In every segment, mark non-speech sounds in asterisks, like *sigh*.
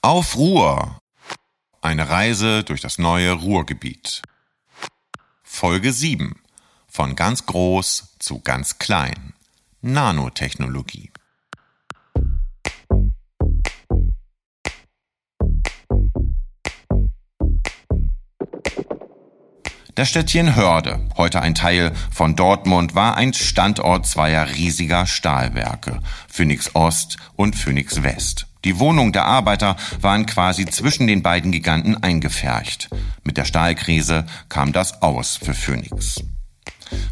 Auf Ruhr. Eine Reise durch das neue Ruhrgebiet. Folge 7. Von ganz groß zu ganz klein. Nanotechnologie. Das Städtchen Hörde, heute ein Teil von Dortmund, war ein Standort zweier riesiger Stahlwerke, Phoenix Ost und Phoenix West. Die Wohnungen der Arbeiter waren quasi zwischen den beiden Giganten eingefärcht. Mit der Stahlkrise kam das aus für Phoenix.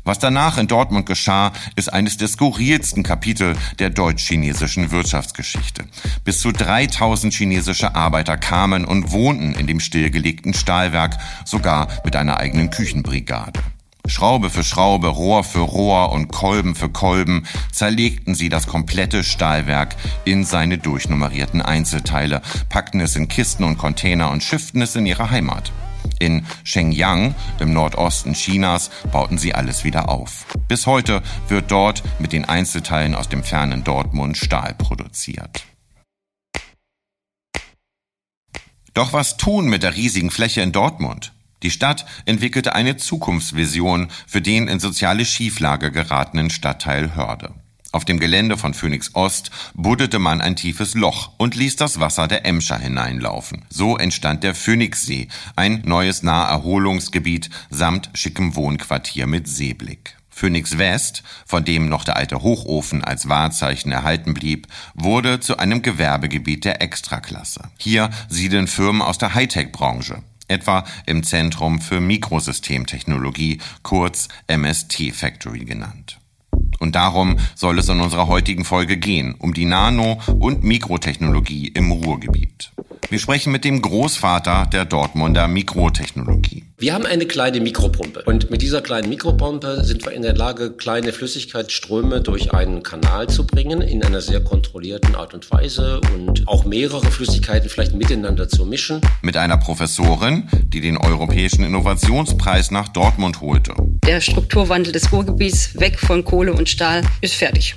Was danach in Dortmund geschah, ist eines der skurrilsten Kapitel der deutsch-chinesischen Wirtschaftsgeschichte. Bis zu 3000 chinesische Arbeiter kamen und wohnten in dem stillgelegten Stahlwerk, sogar mit einer eigenen Küchenbrigade. Schraube für Schraube, Rohr für Rohr und Kolben für Kolben zerlegten sie das komplette Stahlwerk in seine durchnummerierten Einzelteile, packten es in Kisten und Container und schifften es in ihre Heimat. In Shenyang, im Nordosten Chinas, bauten sie alles wieder auf. Bis heute wird dort mit den Einzelteilen aus dem fernen Dortmund Stahl produziert. Doch was tun mit der riesigen Fläche in Dortmund? Die Stadt entwickelte eine Zukunftsvision für den in soziale Schieflage geratenen Stadtteil Hörde. Auf dem Gelände von Phoenix Ost buddete man ein tiefes Loch und ließ das Wasser der Emscher hineinlaufen. So entstand der Phoenixsee, ein neues Naherholungsgebiet samt schickem Wohnquartier mit Seeblick. Phoenix West, von dem noch der alte Hochofen als Wahrzeichen erhalten blieb, wurde zu einem Gewerbegebiet der Extraklasse. Hier siedeln Firmen aus der Hightech-Branche etwa im Zentrum für Mikrosystemtechnologie, kurz MST Factory genannt. Und darum soll es in unserer heutigen Folge gehen, um die Nano- und Mikrotechnologie im Ruhrgebiet. Wir sprechen mit dem Großvater der Dortmunder Mikrotechnologie. Wir haben eine kleine Mikropumpe und mit dieser kleinen Mikropumpe sind wir in der Lage, kleine Flüssigkeitsströme durch einen Kanal zu bringen in einer sehr kontrollierten Art und Weise und auch mehrere Flüssigkeiten vielleicht miteinander zu mischen. Mit einer Professorin, die den Europäischen Innovationspreis nach Dortmund holte. Der Strukturwandel des Ruhrgebiets weg von Kohle und Stahl ist fertig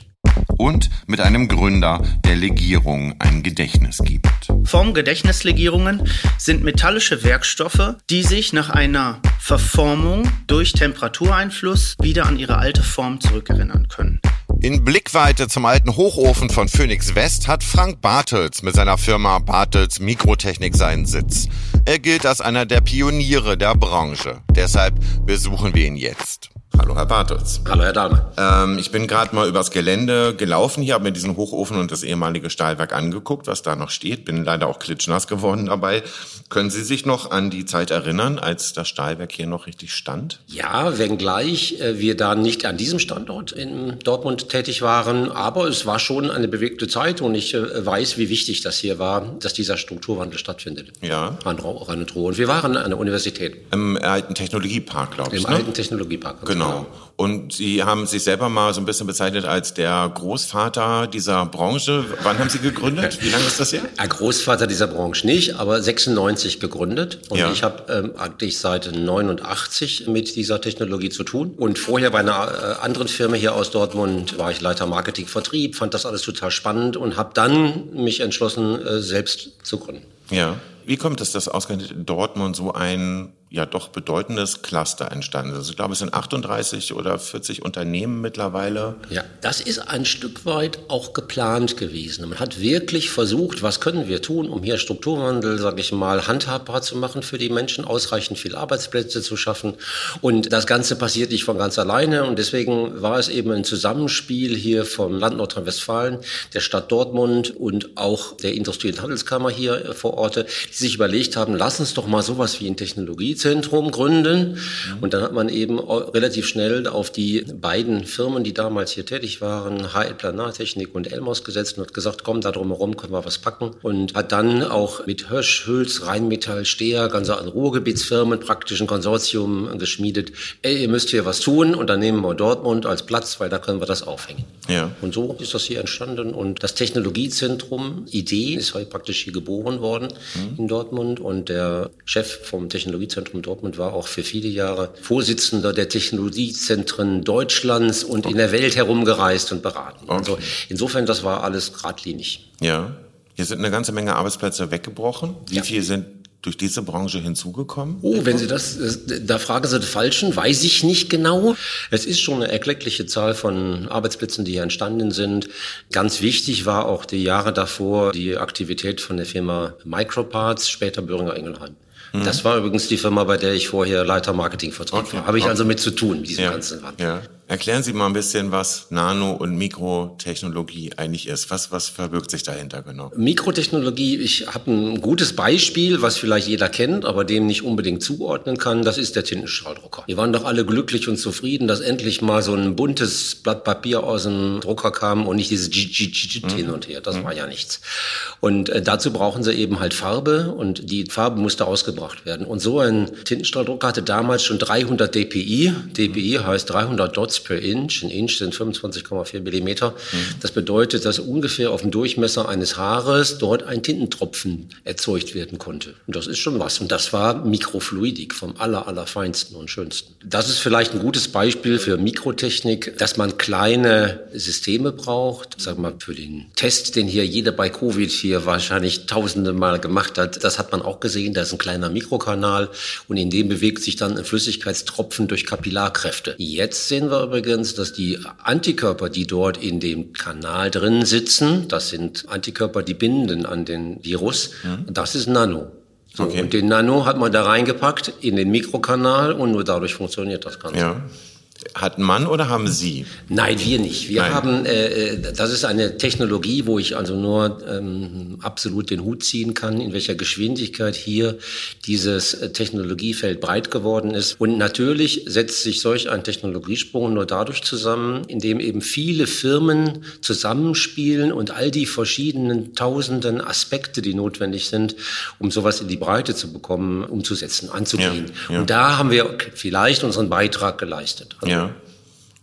und mit einem Gründer, der Legierungen ein Gedächtnis gibt. Formgedächtnislegierungen sind metallische Werkstoffe, die sich nach einer Verformung durch Temperatureinfluss wieder an ihre alte Form zurückerinnern können. In Blickweite zum alten Hochofen von Phoenix West hat Frank Bartels mit seiner Firma Bartels Mikrotechnik seinen Sitz. Er gilt als einer der Pioniere der Branche. Deshalb besuchen wir ihn jetzt. Hallo, Herr Bartels. Hallo, Herr Dahlmann. Ähm, ich bin gerade mal übers Gelände gelaufen hier, habe mir diesen Hochofen und das ehemalige Stahlwerk angeguckt, was da noch steht. Bin leider auch klitschnass geworden dabei. Können Sie sich noch an die Zeit erinnern, als das Stahlwerk hier noch richtig stand? Ja, wenngleich äh, wir da nicht an diesem Standort in Dortmund tätig waren, aber es war schon eine bewegte Zeit und ich äh, weiß, wie wichtig das hier war, dass dieser Strukturwandel stattfindet. Ja. An Rhein und Ruhr. Und wir waren an der Universität. Im alten Technologiepark, glaube ich. Im ne? alten Technologiepark. Genau. Genau. Und Sie haben sich selber mal so ein bisschen bezeichnet als der Großvater dieser Branche. Wann haben Sie gegründet? Wie lange ist das her? Ein Großvater dieser Branche nicht, aber 96 gegründet. Und ja. ich habe ähm, eigentlich seit 89 mit dieser Technologie zu tun. Und vorher bei einer äh, anderen Firma hier aus Dortmund war ich Leiter Marketing Vertrieb, fand das alles total spannend und habe dann mich entschlossen, äh, selbst zu gründen. Ja. Wie kommt es, dass ausgerechnet in Dortmund so ein ja doch bedeutendes Cluster entstanden ist. Ich glaube, es sind 38 oder 40 Unternehmen mittlerweile. Ja, das ist ein Stück weit auch geplant gewesen. Man hat wirklich versucht, was können wir tun, um hier Strukturwandel, sage ich mal, handhabbar zu machen für die Menschen, ausreichend viele Arbeitsplätze zu schaffen. Und das Ganze passiert nicht von ganz alleine. Und deswegen war es eben ein Zusammenspiel hier vom Land Nordrhein-Westfalen, der Stadt Dortmund und auch der Industrie- und Handelskammer hier vor Ort, sich überlegt haben, lass uns doch mal sowas wie in Technologie Technologiezentrum gründen. Mhm. Und dann hat man eben relativ schnell auf die beiden Firmen, die damals hier tätig waren, HL Planartechnik und Elmos gesetzt und hat gesagt, komm, da drumherum können wir was packen. Und hat dann auch mit Hirsch, Hülz, Rheinmetall, Steher, ganze Ruhrgebietsfirmen praktisch ein Konsortium geschmiedet. Ey, ihr müsst hier was tun und dann nehmen wir Dortmund als Platz, weil da können wir das aufhängen. Ja. Und so ist das hier entstanden. Und das Technologiezentrum Idee ist heute praktisch hier geboren worden mhm. Dortmund. Und der Chef vom Technologiezentrum Zentrum Dortmund war auch für viele Jahre Vorsitzender der Technologiezentren Deutschlands und okay. in der Welt herumgereist und beraten. Okay. Also insofern, das war alles geradlinig. Ja. Hier sind eine ganze Menge Arbeitsplätze weggebrochen. Wie ja. viel sind durch diese Branche hinzugekommen? Oh, wenn Sie das, da fragen Sie den Falschen, weiß ich nicht genau. Es ist schon eine erkleckliche Zahl von Arbeitsplätzen, die hier entstanden sind. Ganz wichtig war auch die Jahre davor die Aktivität von der Firma Microparts, später Böhringer Ingelheim. Mhm. Das war übrigens die Firma, bei der ich vorher Leiter Marketingvertrieb okay. war. Habe ich okay. also mit zu tun, mit diesem ja. ganzen Wandel. Ja. Erklären Sie mal ein bisschen, was Nano- und Mikrotechnologie eigentlich ist. Was, was verbirgt sich dahinter genau? Mikrotechnologie, ich habe ein gutes Beispiel, was vielleicht jeder kennt, aber dem nicht unbedingt zuordnen kann. Das ist der Tintenstrahldrucker. Wir waren doch alle glücklich und zufrieden, dass endlich mal so ein buntes Blatt Papier aus dem Drucker kam und nicht dieses mhm. hin und her. Das mhm. war ja nichts. Und äh, dazu brauchen sie eben halt Farbe und die Farbe musste ausgebracht werden. Und so ein Tintenstrahldrucker hatte damals schon 300 dpi. dpi heißt 300 Dots per Inch. Ein Inch sind 25,4 Millimeter. Das bedeutet, dass ungefähr auf dem Durchmesser eines Haares dort ein Tintentropfen erzeugt werden konnte. Und das ist schon was. Und das war Mikrofluidik vom aller, allerfeinsten und schönsten. Das ist vielleicht ein gutes Beispiel für Mikrotechnik, dass man kleine Systeme braucht. Sag mal, für den Test, den hier jeder bei Covid hier wahrscheinlich tausende Mal gemacht hat, das hat man auch gesehen. Da ist ein kleiner Mikrokanal und in dem bewegt sich dann ein Flüssigkeitstropfen durch Kapillarkräfte. Jetzt sehen wir übrigens, dass die Antikörper, die dort in dem Kanal drin sitzen, das sind Antikörper, die binden an den Virus, mhm. das ist Nano. So, okay. Und den Nano hat man da reingepackt in den Mikrokanal und nur dadurch funktioniert das Ganze. Ja. Hat Mann oder haben Sie? Nein, wir nicht. Wir Nein. haben, äh, äh, das ist eine Technologie, wo ich also nur ähm, absolut den Hut ziehen kann, in welcher Geschwindigkeit hier dieses äh, Technologiefeld breit geworden ist. Und natürlich setzt sich solch ein Technologiesprung nur dadurch zusammen, indem eben viele Firmen zusammenspielen und all die verschiedenen tausenden Aspekte, die notwendig sind, um sowas in die Breite zu bekommen, umzusetzen, anzugehen. Ja, ja. Und da haben wir vielleicht unseren Beitrag geleistet. Also ja.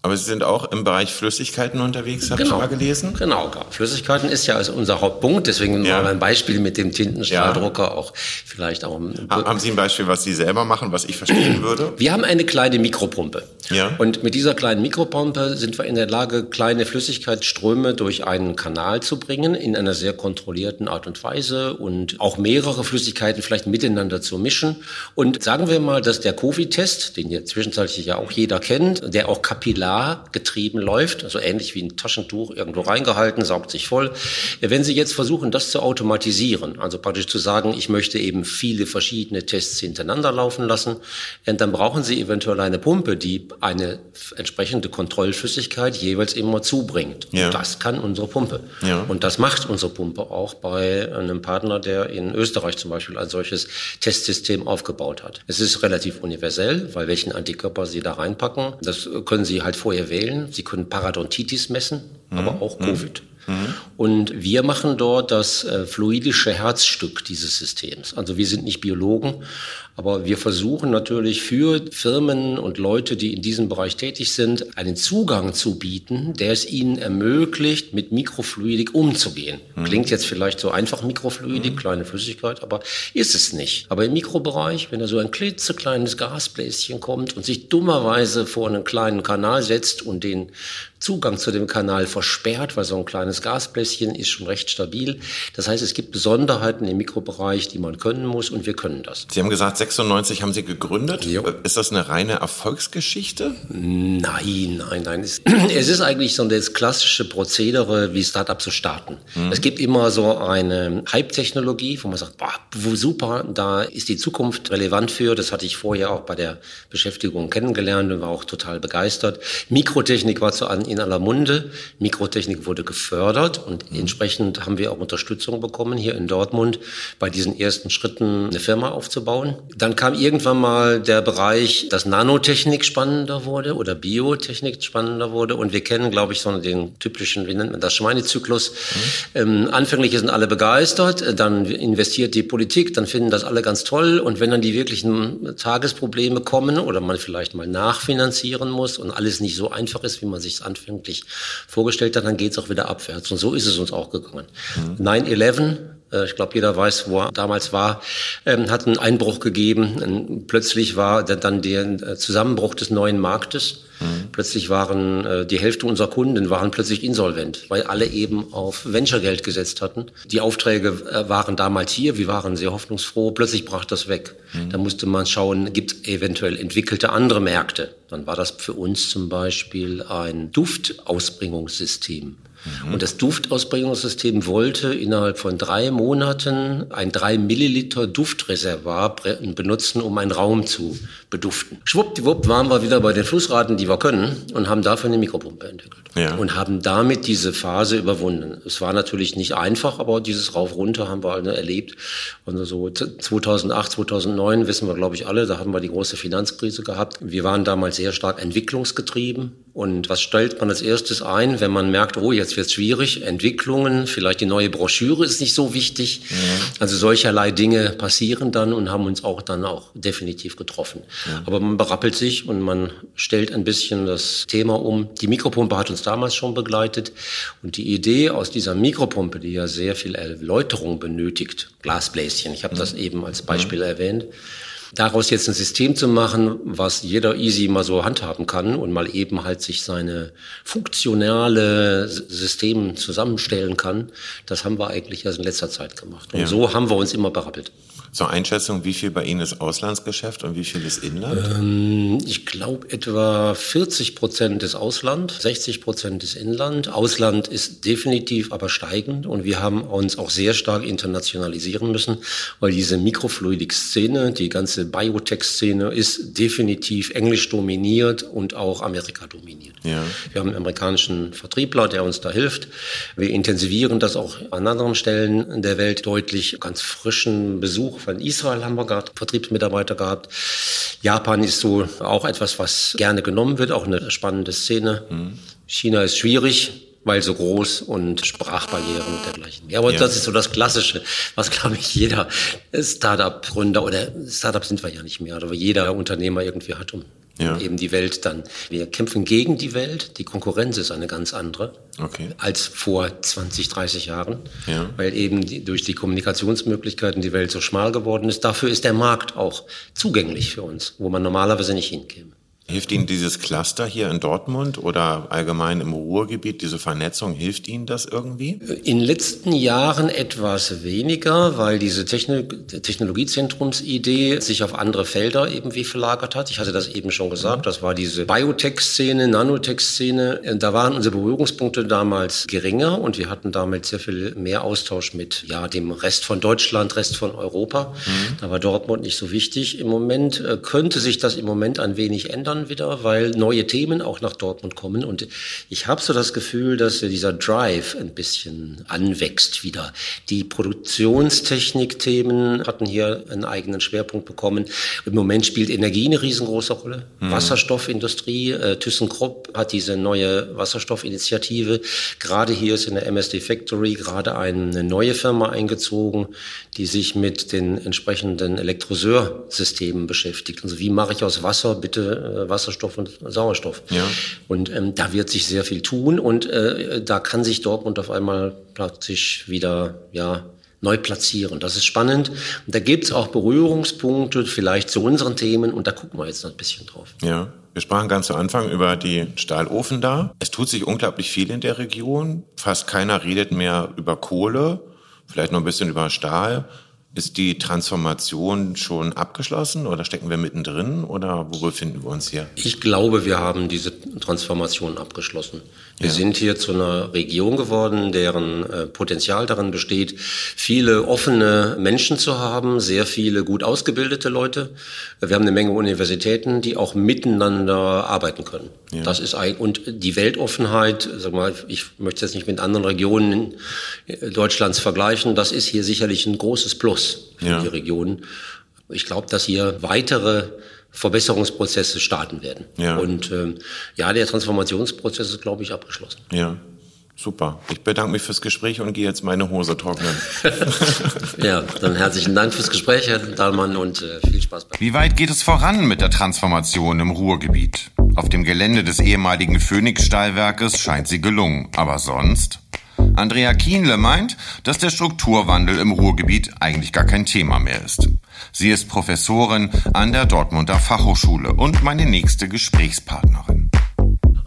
Aber Sie sind auch im Bereich Flüssigkeiten unterwegs, habe genau. ich mal gelesen. Genau, Flüssigkeiten ist ja also unser Hauptpunkt, deswegen ja. mal ein Beispiel mit dem Tintenstrahldrucker ja. auch vielleicht auch. Haben Sie ein Beispiel, was Sie selber machen, was ich verstehen würde? *clears throat* Wir haben eine kleine Mikropumpe. Ja. Und mit dieser kleinen Mikropumpe sind wir in der Lage, kleine Flüssigkeitsströme durch einen Kanal zu bringen, in einer sehr kontrollierten Art und Weise und auch mehrere Flüssigkeiten vielleicht miteinander zu mischen. Und sagen wir mal, dass der Covid-Test, den jetzt zwischenzeitlich ja auch jeder kennt, der auch kapillar getrieben läuft, also ähnlich wie ein Taschentuch irgendwo reingehalten, saugt sich voll. Wenn Sie jetzt versuchen, das zu automatisieren, also praktisch zu sagen, ich möchte eben viele verschiedene Tests hintereinander laufen lassen, dann brauchen Sie eventuell eine Pumpe, die eine entsprechende Kontrollflüssigkeit jeweils immer zubringt. Ja. Das kann unsere Pumpe. Ja. Und das macht unsere Pumpe auch bei einem Partner, der in Österreich zum Beispiel ein solches Testsystem aufgebaut hat. Es ist relativ universell, weil welchen Antikörper Sie da reinpacken, das können Sie halt vorher wählen. Sie können Parodontitis messen, mhm. aber auch mhm. Covid. Mhm. Und wir machen dort das äh, fluidische Herzstück dieses Systems. Also wir sind nicht Biologen, aber wir versuchen natürlich für Firmen und Leute, die in diesem Bereich tätig sind, einen Zugang zu bieten, der es ihnen ermöglicht, mit Mikrofluidik umzugehen. Mhm. Klingt jetzt vielleicht so einfach Mikrofluidik, mhm. kleine Flüssigkeit, aber ist es nicht. Aber im Mikrobereich, wenn da so ein klitzekleines Gasbläschen kommt und sich dummerweise vor einen kleinen Kanal setzt und den Zugang zu dem Kanal versperrt, weil so ein kleines Gasbläschen ist schon recht stabil. Das heißt, es gibt Besonderheiten im Mikrobereich, die man können muss und wir können das. Sie haben gesagt, 96 haben Sie gegründet. Jo. Ist das eine reine Erfolgsgeschichte? Nein, nein, nein. Es, *clears throat* es ist eigentlich so das klassische Prozedere, wie Startups zu starten. Mhm. Es gibt immer so eine Hype-Technologie, wo man sagt, boah, super, da ist die Zukunft relevant für. Das hatte ich vorher auch bei der Beschäftigung kennengelernt und war auch total begeistert. Mikrotechnik war zu in aller Munde. Mikrotechnik wurde gefördert und mhm. entsprechend haben wir auch Unterstützung bekommen hier in Dortmund bei diesen ersten Schritten eine Firma aufzubauen. Dann kam irgendwann mal der Bereich, dass Nanotechnik spannender wurde oder Biotechnik spannender wurde. Und wir kennen, glaube ich, so den typischen, wie nennt man das, Schweinezyklus. Mhm. Ähm, anfänglich sind alle begeistert, dann investiert die Politik, dann finden das alle ganz toll. Und wenn dann die wirklichen Tagesprobleme kommen oder man vielleicht mal nachfinanzieren muss und alles nicht so einfach ist, wie man sich es anfänglich vorgestellt hat, dann geht es auch wieder abwärts. Und so ist es uns auch gegangen. Mhm. 9-11 Äh, ich glaube, jeder weiß, wo er damals war, ähm, hat einen Einbruch gegeben. Plötzlich war dann der äh, Zusammenbruch des neuen Marktes. Mhm. Plötzlich waren äh, die Hälfte unserer Kunden waren plötzlich insolvent, weil alle eben auf Venture-Geld gesetzt hatten. Die Aufträge waren damals hier, wir waren sehr hoffnungsfroh. Plötzlich brach das weg. Mhm. Da musste man schauen, gibt es eventuell entwickelte andere Märkte. Dann war das für uns zum Beispiel ein Duftausbringungssystem. Mhm. Und das Duftausbringungssystem wollte innerhalb von drei Monaten ein drei Milliliter Duftreservoir benutzen, um einen Raum zu beduften. Schwuppdiwupp waren wir wieder bei den Flussraten, die wir können und haben dafür eine Mikropumpe entwickelt. Ja. Und haben damit diese Phase überwunden. Es war natürlich nicht einfach, aber dieses Rauf-Runter haben wir alle erlebt. Und so 2008, 2009 wissen wir, glaube ich, alle, da haben wir die große Finanzkrise gehabt. Wir waren damals sehr stark entwicklungsgetrieben. Und was stellt man als erstes ein, wenn man merkt, oh, jetzt wird es schwierig, Entwicklungen, vielleicht die neue Broschüre ist nicht so wichtig. Ja. Also solcherlei Dinge passieren dann und haben uns auch dann auch definitiv getroffen. Ja. Aber man berappelt sich und man stellt ein bisschen das Thema um. Die Mikropumpe hat uns damals schon begleitet und die Idee aus dieser Mikropumpe, die ja sehr viel Erläuterung benötigt, Glasbläschen, ich habe ja. das eben als Beispiel erwähnt, Daraus jetzt ein System zu machen, was jeder easy mal so handhaben kann und mal eben halt sich seine funktionale System zusammenstellen kann, das haben wir eigentlich erst in letzter Zeit gemacht. Und ja. so haben wir uns immer berappelt. Zur Einschätzung, wie viel bei Ihnen ist Auslandsgeschäft und wie viel ist Inland? Ähm, ich glaube etwa 40 Prozent ist Ausland, 60 Prozent ist Inland. Ausland ist definitiv aber steigend und wir haben uns auch sehr stark internationalisieren müssen, weil diese Mikrofluidik-Szene, die ganze Biotech-Szene ist definitiv englisch dominiert und auch Amerika dominiert. Ja. Wir haben einen amerikanischen Vertriebler, der uns da hilft. Wir intensivieren das auch an anderen Stellen der Welt deutlich. Ganz frischen Besuch von Israel haben wir gerade Vertriebsmitarbeiter gehabt. Japan ist so auch etwas, was gerne genommen wird, auch eine spannende Szene. Mhm. China ist schwierig, weil so groß und Sprachbarrieren und dergleichen. Ja, aber ja. das ist so das Klassische, was, glaube ich, jeder Startup-Gründer oder Startup sind wir ja nicht mehr, aber jeder Unternehmer irgendwie hat, um ja. eben die Welt dann. Wir kämpfen gegen die Welt. Die Konkurrenz ist eine ganz andere okay. als vor 20, 30 Jahren, ja. weil eben die, durch die Kommunikationsmöglichkeiten die Welt so schmal geworden ist. Dafür ist der Markt auch zugänglich für uns, wo man normalerweise nicht hinkäme. Hilft Ihnen dieses Cluster hier in Dortmund oder allgemein im Ruhrgebiet, diese Vernetzung, hilft Ihnen das irgendwie? In den letzten Jahren etwas weniger, weil diese Techno Technologiezentrumsidee sich auf andere Felder eben wie verlagert hat. Ich hatte das eben schon gesagt, das war diese Biotech-Szene, Nanotech-Szene. Da waren unsere Berührungspunkte damals geringer und wir hatten damit sehr viel mehr Austausch mit ja, dem Rest von Deutschland, Rest von Europa. Mhm. Da war Dortmund nicht so wichtig. Im Moment äh, könnte sich das im Moment ein wenig ändern dann wieder, weil neue Themen auch nach Dortmund kommen. Und ich habe so das Gefühl, dass dieser Drive ein bisschen anwächst wieder. Die Produktionstechnik-Themen hatten hier einen eigenen Schwerpunkt bekommen. Im Moment spielt Energie eine riesengroße Rolle. Mhm. Wasserstoffindustrie. Äh, ThyssenKrupp hat diese neue Wasserstoffinitiative. Gerade hier ist in der MSD Factory gerade eine neue Firma eingezogen, die sich mit den entsprechenden Elektroseursystemen beschäftigt. Also wie mache ich aus Wasser bitte äh, Wasserstoff und Sauerstoff? Ja. Und ähm, da wird sich sehr viel tun und äh, da kann sich Dortmund auf einmal praktisch wieder ja neu platzieren. Das ist spannend. Und da gibt es auch Berührungspunkte vielleicht zu unseren Themen und da gucken wir jetzt noch ein bisschen drauf. Ja. Wir sprachen ganz zu Anfang über die Stahlofen da. Es tut sich unglaublich viel in der Region. Fast keiner redet mehr über Kohle vielleicht noch ein bisschen über Stahl. Ist die Transformation schon abgeschlossen oder stecken wir mittendrin oder wo befinden wir uns hier? Ich glaube, wir haben diese Transformation abgeschlossen. Wir ja. sind hier zu einer Region geworden, deren äh, Potenzial darin besteht, viele offene Menschen zu haben, sehr viele gut ausgebildete Leute. Wir haben eine Menge Universitäten, die auch miteinander arbeiten können. Ja. Das ist ein, und die Weltoffenheit, sag mal, ich möchte es jetzt nicht mit anderen Regionen Deutschlands vergleichen, das ist hier sicherlich ein großes Plus für ja. die Region. Ich glaube, dass hier weitere Verbesserungsprozesse starten werden. Ja. Und ähm, ja, der Transformationsprozess ist, glaube ich, abgeschlossen. Ja. Super. Ich bedanke mich fürs Gespräch und gehe jetzt meine Hose trocknen. *laughs* ja, dann herzlichen Dank fürs Gespräch, Herr Dahlmann, und äh, viel Spaß. Wie weit geht es voran mit der Transformation im Ruhrgebiet? Auf dem Gelände des ehemaligen Phoenix-Stahlwerkes scheint sie gelungen. Aber sonst? Andrea Kienle meint, dass der Strukturwandel im Ruhrgebiet eigentlich gar kein Thema mehr ist. Sie ist Professorin an der Dortmunder Fachhochschule und meine nächste Gesprächspartnerin.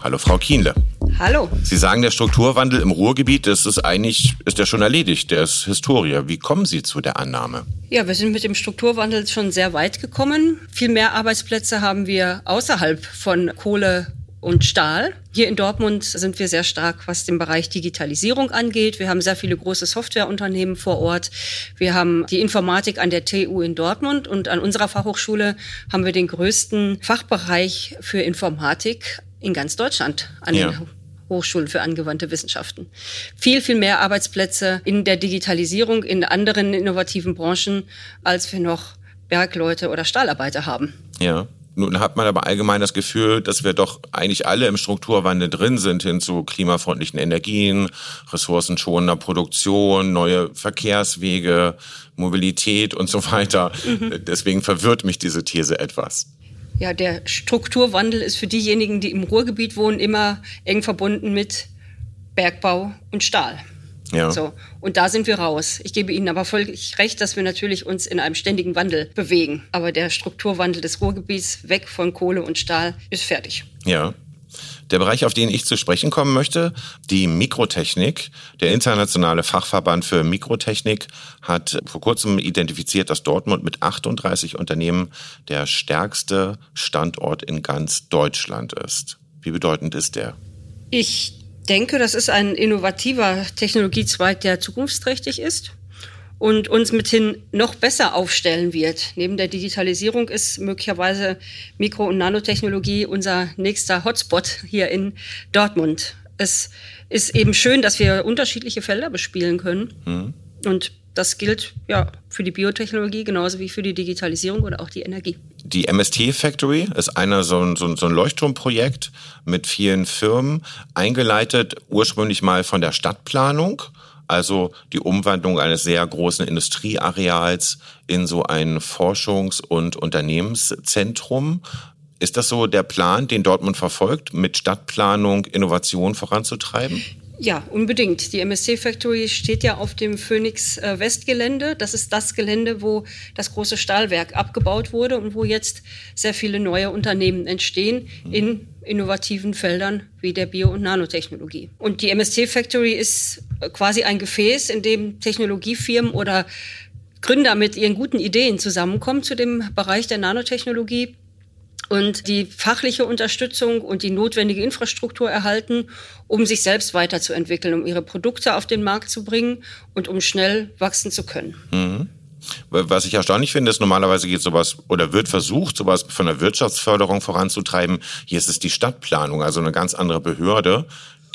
Hallo Frau Kienle. Hallo. Sie sagen, der Strukturwandel im Ruhrgebiet, das ist eigentlich, ist ja schon erledigt, der ist Historie. Wie kommen Sie zu der Annahme? Ja, wir sind mit dem Strukturwandel schon sehr weit gekommen. Viel mehr Arbeitsplätze haben wir außerhalb von Kohle und Stahl. Hier in Dortmund sind wir sehr stark, was den Bereich Digitalisierung angeht. Wir haben sehr viele große Softwareunternehmen vor Ort. Wir haben die Informatik an der TU in Dortmund und an unserer Fachhochschule haben wir den größten Fachbereich für Informatik in ganz Deutschland an ja. den Hochschulen für angewandte Wissenschaften. Viel, viel mehr Arbeitsplätze in der Digitalisierung, in anderen innovativen Branchen, als wir noch Bergleute oder Stahlarbeiter haben. Ja. Nun hat man aber allgemein das Gefühl, dass wir doch eigentlich alle im Strukturwandel drin sind hin zu klimafreundlichen Energien, ressourcenschonender Produktion, neue Verkehrswege, Mobilität und so weiter. Mhm. Deswegen verwirrt mich diese These etwas. Ja, der Strukturwandel ist für diejenigen, die im Ruhrgebiet wohnen, immer eng verbunden mit Bergbau und Stahl. Ja. So. Und da sind wir raus. Ich gebe Ihnen aber völlig recht, dass wir natürlich uns in einem ständigen Wandel bewegen. Aber der Strukturwandel des Ruhrgebiets weg von Kohle und Stahl ist fertig. Ja. Der Bereich, auf den ich zu sprechen kommen möchte, die Mikrotechnik. Der internationale Fachverband für Mikrotechnik hat vor kurzem identifiziert, dass Dortmund mit 38 Unternehmen der stärkste Standort in ganz Deutschland ist. Wie bedeutend ist der? Ich denke, das ist ein innovativer Technologiezweig, der zukunftsträchtig ist und uns mithin noch besser aufstellen wird. Neben der Digitalisierung ist möglicherweise Mikro- und Nanotechnologie unser nächster Hotspot hier in Dortmund. Es ist eben schön, dass wir unterschiedliche Felder bespielen können. Mhm. Und das gilt ja für die Biotechnologie genauso wie für die Digitalisierung oder auch die Energie. Die MST Factory ist einer so ein, so ein Leuchtturmprojekt mit vielen Firmen, eingeleitet ursprünglich mal von der Stadtplanung also die Umwandlung eines sehr großen Industrieareals in so ein Forschungs- und Unternehmenszentrum. Ist das so der Plan, den Dortmund verfolgt, mit Stadtplanung Innovation voranzutreiben? Ja, unbedingt. Die MSC Factory steht ja auf dem Phoenix äh, Westgelände. Das ist das Gelände, wo das große Stahlwerk abgebaut wurde und wo jetzt sehr viele neue Unternehmen entstehen in innovativen Feldern wie der Bio- und Nanotechnologie. Und die MSC Factory ist äh, quasi ein Gefäß, in dem Technologiefirmen oder Gründer mit ihren guten Ideen zusammenkommen zu dem Bereich der Nanotechnologie und die fachliche Unterstützung und die notwendige Infrastruktur erhalten, um sich selbst weiterzuentwickeln, um ihre Produkte auf den Markt zu bringen und um schnell wachsen zu können. Mhm. Was ich erstaunlich finde, ist normalerweise geht sowas oder wird versucht, sowas von der Wirtschaftsförderung voranzutreiben. Hier ist es die Stadtplanung, also eine ganz andere Behörde,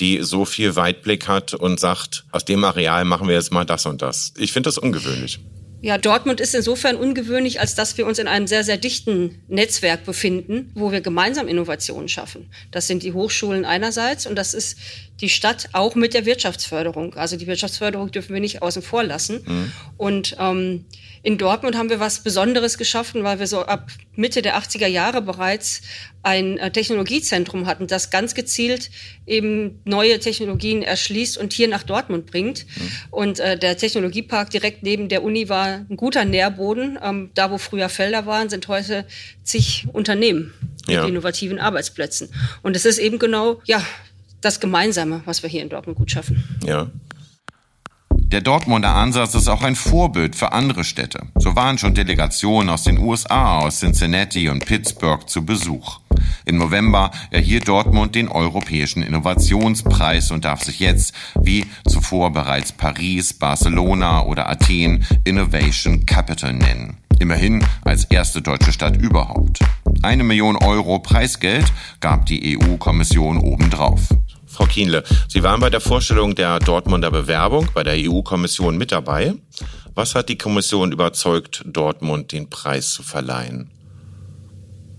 die so viel Weitblick hat und sagt, aus dem Areal machen wir jetzt mal das und das. Ich finde das ungewöhnlich. Ja, Dortmund ist insofern ungewöhnlich, als dass wir uns in einem sehr, sehr dichten Netzwerk befinden, wo wir gemeinsam Innovationen schaffen. Das sind die Hochschulen einerseits und das ist die Stadt auch mit der Wirtschaftsförderung. Also die Wirtschaftsförderung dürfen wir nicht außen vor lassen. Mhm. Und ähm, in Dortmund haben wir was Besonderes geschaffen, weil wir so ab Mitte der 80er Jahre bereits ein äh, Technologiezentrum hatten, das ganz gezielt eben neue Technologien erschließt und hier nach Dortmund bringt. Mhm. Und äh, der Technologiepark direkt neben der Uni war ein guter Nährboden. Ähm, da, wo früher Felder waren, sind heute zig Unternehmen mit ja. innovativen Arbeitsplätzen. Und es ist eben genau, ja, das Gemeinsame, was wir hier in Dortmund gut schaffen. Ja. Der Dortmunder Ansatz ist auch ein Vorbild für andere Städte. So waren schon Delegationen aus den USA, aus Cincinnati und Pittsburgh zu Besuch. Im November erhielt Dortmund den Europäischen Innovationspreis und darf sich jetzt, wie zuvor bereits Paris, Barcelona oder Athen, Innovation Capital nennen. Immerhin als erste deutsche Stadt überhaupt. Eine Million Euro Preisgeld gab die EU-Kommission obendrauf. Frau Kienle, Sie waren bei der Vorstellung der Dortmunder Bewerbung bei der EU-Kommission mit dabei. Was hat die Kommission überzeugt, Dortmund den Preis zu verleihen?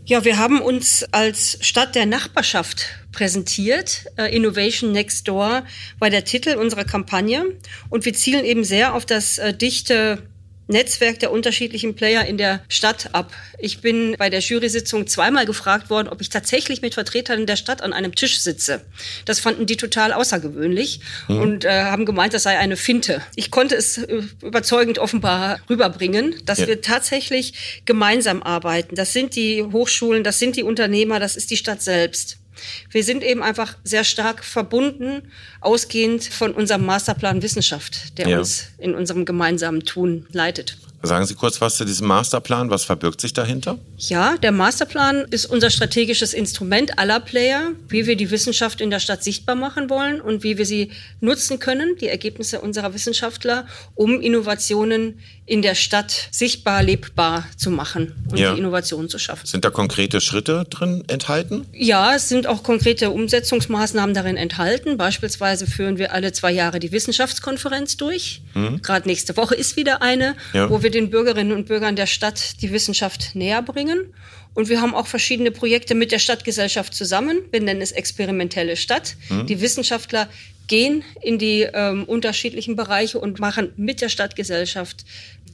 Ja, wir haben uns als Stadt der Nachbarschaft präsentiert. Äh, Innovation Next Door war der Titel unserer Kampagne. Und wir zielen eben sehr auf das äh, dichte Netzwerk der unterschiedlichen Player in der Stadt ab. Ich bin bei der Jury-Sitzung zweimal gefragt worden, ob ich tatsächlich mit Vertretern der Stadt an einem Tisch sitze. Das fanden die total außergewöhnlich mhm. und äh, haben gemeint, das sei eine Finte. Ich konnte es äh, überzeugend offenbar rüberbringen, dass ja. wir tatsächlich gemeinsam arbeiten. Das sind die Hochschulen, das sind die Unternehmer, das ist die Stadt selbst. Wir sind eben einfach sehr stark verbunden, ausgehend von unserem Masterplan Wissenschaft, der ja. uns in unserem gemeinsamen Tun leitet. Sagen Sie kurz was zu diesem Masterplan. Was verbirgt sich dahinter? Ja, der Masterplan ist unser strategisches Instrument aller Player, wie wir die Wissenschaft in der Stadt sichtbar machen wollen und wie wir sie nutzen können, die Ergebnisse unserer Wissenschaftler, um Innovationen in der Stadt sichtbar, lebbar zu machen und ja. die Innovationen zu schaffen. Sind da konkrete Schritte drin enthalten? Ja, es sind auch konkrete Umsetzungsmaßnahmen darin enthalten. Beispielsweise führen wir alle zwei Jahre die Wissenschaftskonferenz durch. Mhm. Gerade nächste Woche ist wieder eine, ja. wo wir den Bürgerinnen und Bürgern der Stadt die Wissenschaft näher bringen. Und wir haben auch verschiedene Projekte mit der Stadtgesellschaft zusammen. Wir nennen es experimentelle Stadt. Mhm. Die Wissenschaftler gehen in die ähm, unterschiedlichen Bereiche und machen mit der Stadtgesellschaft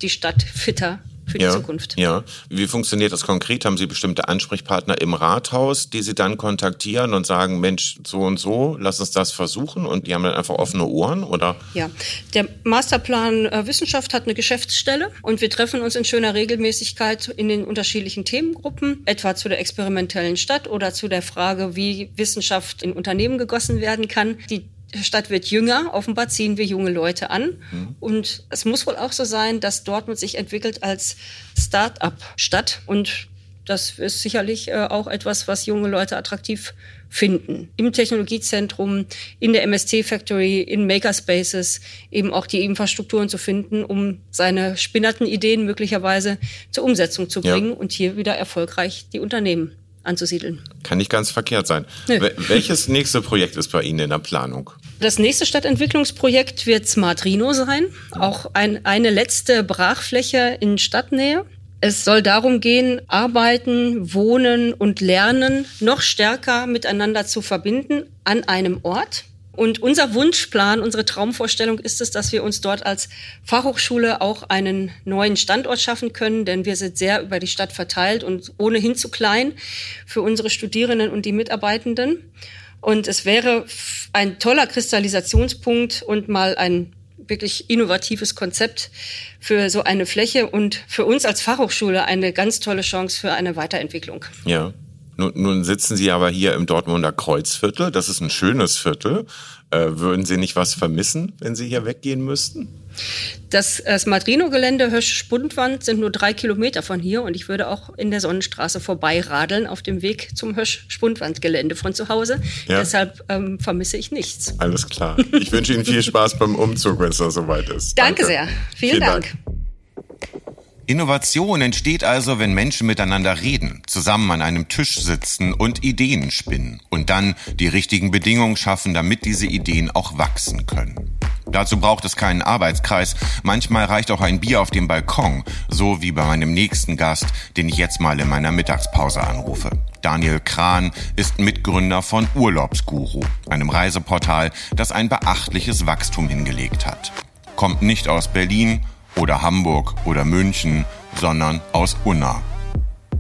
die Stadt fitter für die ja, Zukunft. Ja. Wie funktioniert das konkret? Haben Sie bestimmte Ansprechpartner im Rathaus, die Sie dann kontaktieren und sagen, Mensch, so und so, lass uns das versuchen und die haben dann einfach offene Ohren, oder? Ja, der Masterplan äh, Wissenschaft hat eine Geschäftsstelle und wir treffen uns in schöner Regelmäßigkeit in den unterschiedlichen Themengruppen, etwa zu der experimentellen Stadt oder zu der Frage, wie Wissenschaft in Unternehmen gegossen werden kann. Die Stadt wird jünger, offenbar ziehen wir junge Leute an. Mhm. Und es muss wohl auch so sein, dass Dortmund sich entwickelt als Start-up-Stadt. Und das ist sicherlich äh, auch etwas, was junge Leute attraktiv finden. Im Technologiezentrum, in der MST Factory, in Makerspaces eben auch die Infrastrukturen zu finden, um seine spinnerten Ideen möglicherweise zur Umsetzung zu bringen ja. und hier wieder erfolgreich die Unternehmen anzusiedeln. Kann nicht ganz verkehrt sein. Nö. Welches nächste Projekt ist bei Ihnen in der Planung? Das nächste Stadtentwicklungsprojekt wird Smart Rhino sein. Auch ein, eine letzte Brachfläche in Stadtnähe. Es soll darum gehen, Arbeiten, Wohnen und Lernen noch stärker miteinander zu verbinden an einem Ort. Und unser Wunschplan, unsere Traumvorstellung ist es, dass wir uns dort als Fachhochschule auch einen neuen Standort schaffen können, denn wir sind sehr über die Stadt verteilt und ohnehin zu klein für unsere Studierenden und die Mitarbeitenden. Und es wäre ein toller Kristallisationspunkt und mal ein wirklich innovatives Konzept für so eine Fläche und für uns als Fachhochschule eine ganz tolle Chance für eine Weiterentwicklung. Ja. Nun, nun sitzen Sie aber hier im Dortmunder Kreuzviertel. Das ist ein schönes Viertel. Äh, würden Sie nicht was vermissen, wenn Sie hier weggehen müssten? Das, das Madrino-Gelände Hösch-Spundwand sind nur drei Kilometer von hier und ich würde auch in der Sonnenstraße vorbeiradeln auf dem Weg zum Hösch-Spundwand-Gelände von zu Hause. Ja. Deshalb ähm, vermisse ich nichts. Alles klar. Ich wünsche Ihnen viel *laughs* Spaß beim Umzug, wenn es da soweit ist. Danke, Danke. sehr. Vielen, Vielen Dank. Dank. Innovation entsteht also, wenn Menschen miteinander reden, zusammen an einem Tisch sitzen und Ideen spinnen und dann die richtigen Bedingungen schaffen, damit diese Ideen auch wachsen können. Dazu braucht es keinen Arbeitskreis, manchmal reicht auch ein Bier auf dem Balkon, so wie bei meinem nächsten Gast, den ich jetzt mal in meiner Mittagspause anrufe. Daniel Kran ist Mitgründer von Urlaubsguru, einem Reiseportal, das ein beachtliches Wachstum hingelegt hat. Kommt nicht aus Berlin, oder Hamburg oder München, sondern aus Unna.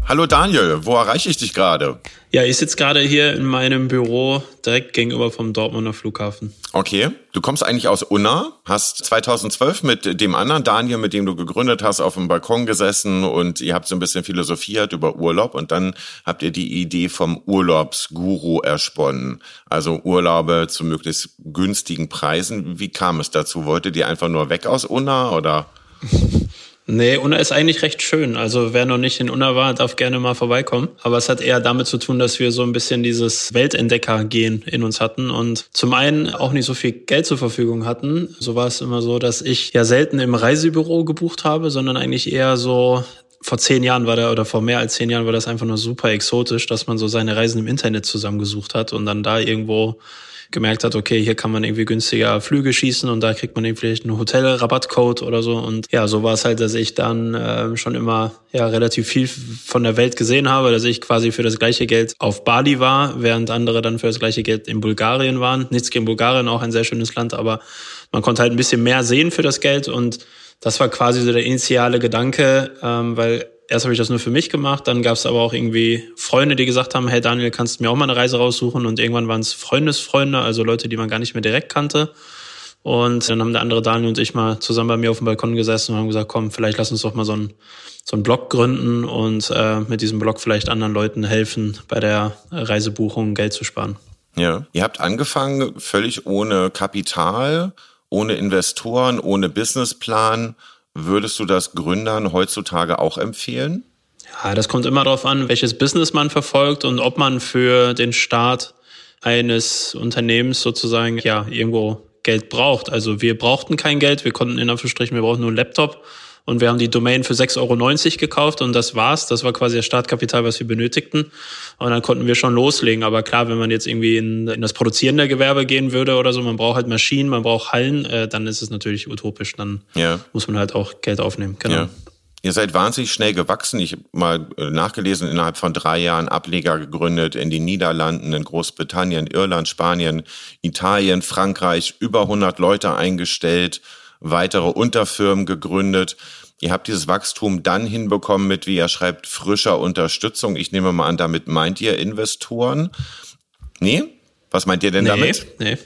Hallo Daniel, wo erreiche ich dich gerade? Ja, ich sitze gerade hier in meinem Büro direkt gegenüber vom Dortmunder Flughafen. Okay, du kommst eigentlich aus Unna, hast 2012 mit dem anderen Daniel, mit dem du gegründet hast, auf dem Balkon gesessen und ihr habt so ein bisschen philosophiert über Urlaub und dann habt ihr die Idee vom Urlaubsguru ersponnen. Also Urlaube zu möglichst günstigen Preisen. Wie kam es dazu? Wolltet ihr einfach nur weg aus Unna oder? *laughs* Nee, Unna ist eigentlich recht schön. Also wer noch nicht in Unna war, darf gerne mal vorbeikommen. Aber es hat eher damit zu tun, dass wir so ein bisschen dieses Weltentdecker-Gehen in uns hatten und zum einen auch nicht so viel Geld zur Verfügung hatten. So war es immer so, dass ich ja selten im Reisebüro gebucht habe, sondern eigentlich eher so vor zehn Jahren war da oder vor mehr als zehn Jahren war das einfach nur super exotisch, dass man so seine Reisen im Internet zusammengesucht hat und dann da irgendwo gemerkt hat, okay, hier kann man irgendwie günstiger Flüge schießen und da kriegt man irgendwie vielleicht einen Hotelrabattcode oder so. Und ja, so war es halt, dass ich dann äh, schon immer ja relativ viel von der Welt gesehen habe, dass ich quasi für das gleiche Geld auf Bali war, während andere dann für das gleiche Geld in Bulgarien waren. Nichts gegen Bulgarien, auch ein sehr schönes Land, aber man konnte halt ein bisschen mehr sehen für das Geld und das war quasi so der initiale Gedanke, ähm, weil erst habe ich das nur für mich gemacht, dann gab es aber auch irgendwie Freunde, die gesagt haben, hey Daniel, kannst du mir auch mal eine Reise raussuchen? Und irgendwann waren es Freundesfreunde, also Leute, die man gar nicht mehr direkt kannte. Und dann haben der andere Daniel und ich mal zusammen bei mir auf dem Balkon gesessen und haben gesagt, komm, vielleicht lass uns doch mal so einen, so einen Blog gründen und äh, mit diesem Blog vielleicht anderen Leuten helfen, bei der Reisebuchung Geld zu sparen. Ja. Ihr habt angefangen völlig ohne Kapital, ohne Investoren, ohne Businessplan. Würdest du das Gründern heutzutage auch empfehlen? Ja, das kommt immer darauf an, welches Business man verfolgt und ob man für den Start eines Unternehmens sozusagen ja irgendwo Geld braucht. Also wir brauchten kein Geld, wir konnten in Anführungsstrichen, wir brauchten nur einen Laptop und wir haben die Domain für 6,90 Euro gekauft und das war's. Das war quasi das Startkapital, was wir benötigten. Und dann konnten wir schon loslegen. Aber klar, wenn man jetzt irgendwie in, in das produzierende Gewerbe gehen würde oder so, man braucht halt Maschinen, man braucht Hallen, äh, dann ist es natürlich utopisch. Dann ja. muss man halt auch Geld aufnehmen. Genau. Ja. Ihr seid wahnsinnig schnell gewachsen. Ich habe mal äh, nachgelesen, innerhalb von drei Jahren Ableger gegründet in den Niederlanden, in Großbritannien, Irland, Spanien, Italien, Frankreich, über 100 Leute eingestellt, weitere Unterfirmen gegründet. Ihr habt dieses Wachstum dann hinbekommen mit, wie er schreibt, frischer Unterstützung. Ich nehme mal an, damit meint ihr Investoren? Nee? Was meint ihr denn nee, damit? Nee.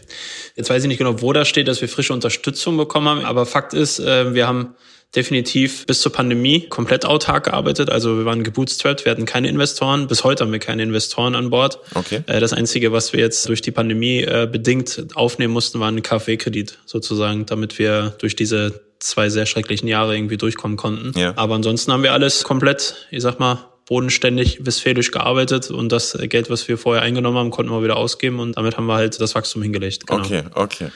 Jetzt weiß ich nicht genau, wo da steht, dass wir frische Unterstützung bekommen haben, aber Fakt ist, äh, wir haben definitiv bis zur Pandemie komplett autark gearbeitet. Also wir waren gebootstrapped, wir hatten keine Investoren. Bis heute haben wir keine Investoren an Bord. Okay. Äh, das Einzige, was wir jetzt durch die Pandemie äh, bedingt aufnehmen mussten, war ein KfW-Kredit sozusagen, damit wir durch diese zwei sehr schrecklichen Jahre irgendwie durchkommen konnten. Ja. Aber ansonsten haben wir alles komplett, ich sag mal, bodenständig westfälisch gearbeitet und das Geld, was wir vorher eingenommen haben, konnten wir wieder ausgeben und damit haben wir halt das Wachstum hingelegt. Genau. Okay, okay.